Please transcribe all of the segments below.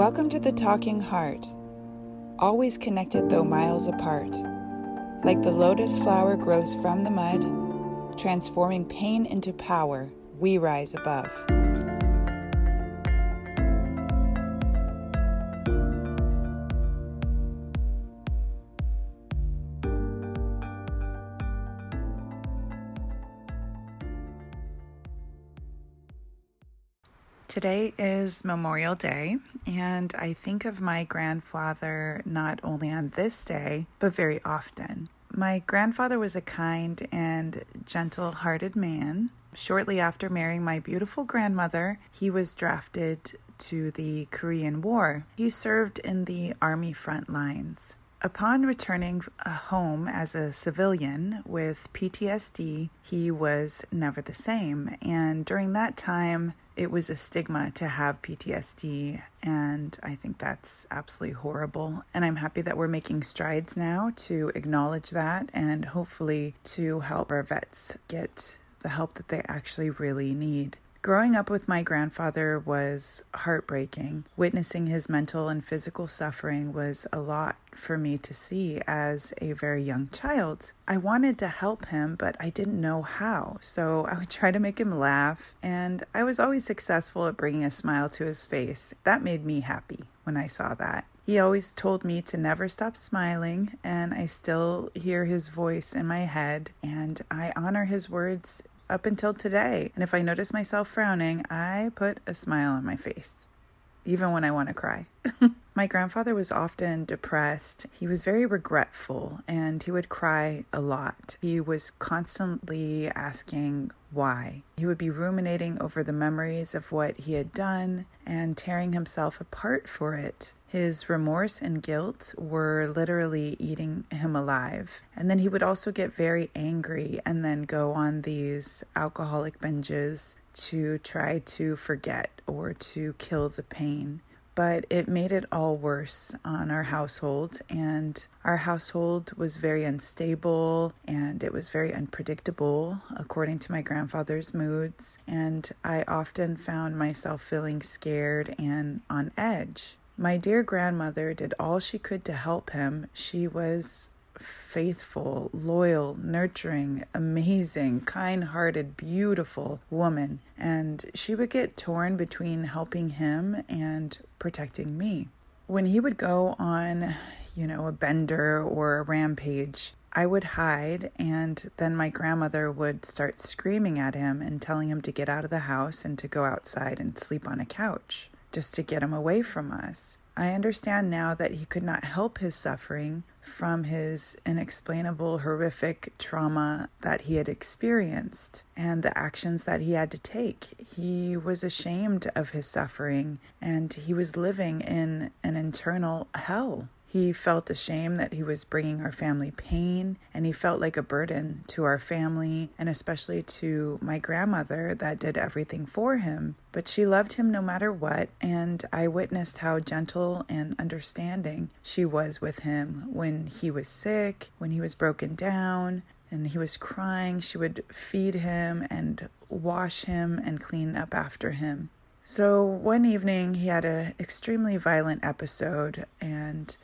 Welcome to the Talking Heart, always connected though miles apart. Like the lotus flower grows from the mud, transforming pain into power, we rise above. Today is Memorial Day, and I think of my grandfather not only on this day, but very often. My grandfather was a kind and gentle hearted man. Shortly after marrying my beautiful grandmother, he was drafted to the Korean War. He served in the Army front lines. Upon returning home as a civilian with PTSD, he was never the same. And during that time, it was a stigma to have PTSD, and I think that's absolutely horrible. And I'm happy that we're making strides now to acknowledge that and hopefully to help our vets get the help that they actually really need. Growing up with my grandfather was heartbreaking. Witnessing his mental and physical suffering was a lot for me to see as a very young child. I wanted to help him, but I didn't know how. So I would try to make him laugh, and I was always successful at bringing a smile to his face. That made me happy when I saw that. He always told me to never stop smiling, and I still hear his voice in my head, and I honor his words up until today. And if I notice myself frowning, I put a smile on my face, even when I want to cry. my grandfather was often depressed. He was very regretful and he would cry a lot. He was constantly asking why. He would be ruminating over the memories of what he had done and tearing himself apart for it. His remorse and guilt were literally eating him alive. And then he would also get very angry and then go on these alcoholic binges to try to forget or to kill the pain but it made it all worse on our household. And our household was very unstable and it was very unpredictable according to my grandfather's moods. And I often found myself feeling scared and on edge. My dear grandmother did all she could to help him. She was faithful, loyal, nurturing, amazing, kind hearted, beautiful woman. And she would get torn between helping him and protecting me. When he would go on, you know, a bender or a rampage, I would hide, and then my grandmother would start screaming at him and telling him to get out of the house and to go outside and sleep on a couch just to get him away from us. I understand now that he could not help his suffering from his inexplainable, horrific trauma that he had experienced and the actions that he had to take. He was ashamed of his suffering and he was living in an internal hell. He felt ashamed that he was bringing our family pain, and he felt like a burden to our family and especially to my grandmother that did everything for him. But she loved him no matter what, and I witnessed how gentle and understanding she was with him when he was sick, when he was broken down, and he was crying. She would feed him and wash him and clean up after him. So one evening he had an extremely violent episode and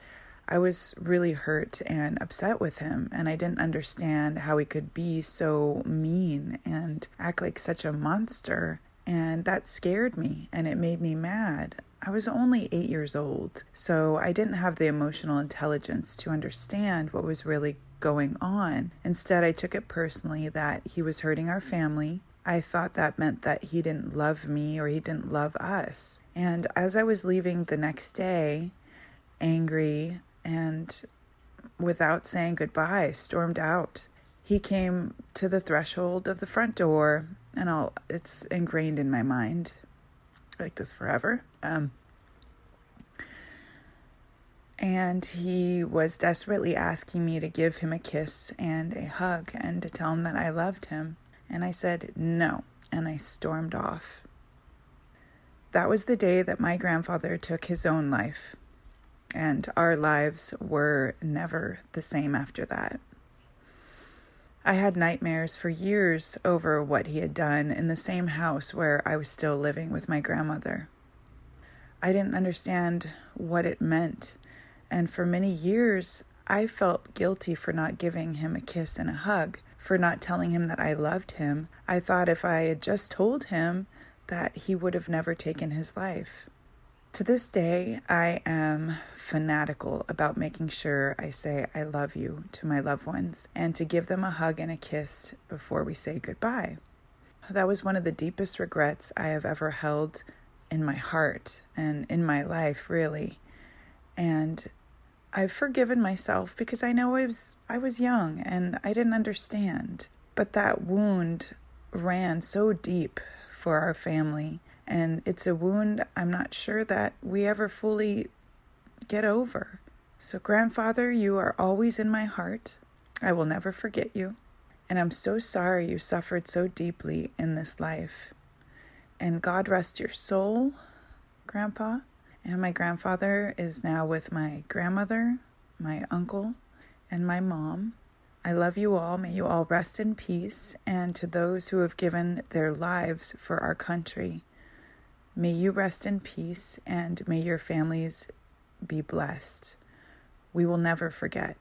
I was really hurt and upset with him, and I didn't understand how he could be so mean and act like such a monster. And that scared me and it made me mad. I was only eight years old, so I didn't have the emotional intelligence to understand what was really going on. Instead, I took it personally that he was hurting our family. I thought that meant that he didn't love me or he didn't love us. And as I was leaving the next day, angry, and without saying goodbye, stormed out. He came to the threshold of the front door, and I'll, it's ingrained in my mind like this forever. Um, and he was desperately asking me to give him a kiss and a hug and to tell him that I loved him. And I said no, and I stormed off. That was the day that my grandfather took his own life and our lives were never the same after that. I had nightmares for years over what he had done in the same house where I was still living with my grandmother. I didn't understand what it meant. And for many years, I felt guilty for not giving him a kiss and a hug, for not telling him that I loved him. I thought if I had just told him that he would have never taken his life. To this day, I am fanatical about making sure I say I love you to my loved ones and to give them a hug and a kiss before we say goodbye. That was one of the deepest regrets I have ever held in my heart and in my life, really. And I've forgiven myself because I know I was I was young and I didn't understand. But that wound ran so deep for our family and it's a wound I'm not sure that we ever fully get over. So grandfather, you are always in my heart. I will never forget you. And I'm so sorry you suffered so deeply in this life. And God rest your soul, Grandpa. And my grandfather is now with my grandmother, my uncle, and my mom. I love you all. May you all rest in peace. And to those who have given their lives for our country, may you rest in peace and may your families be blessed. We will never forget.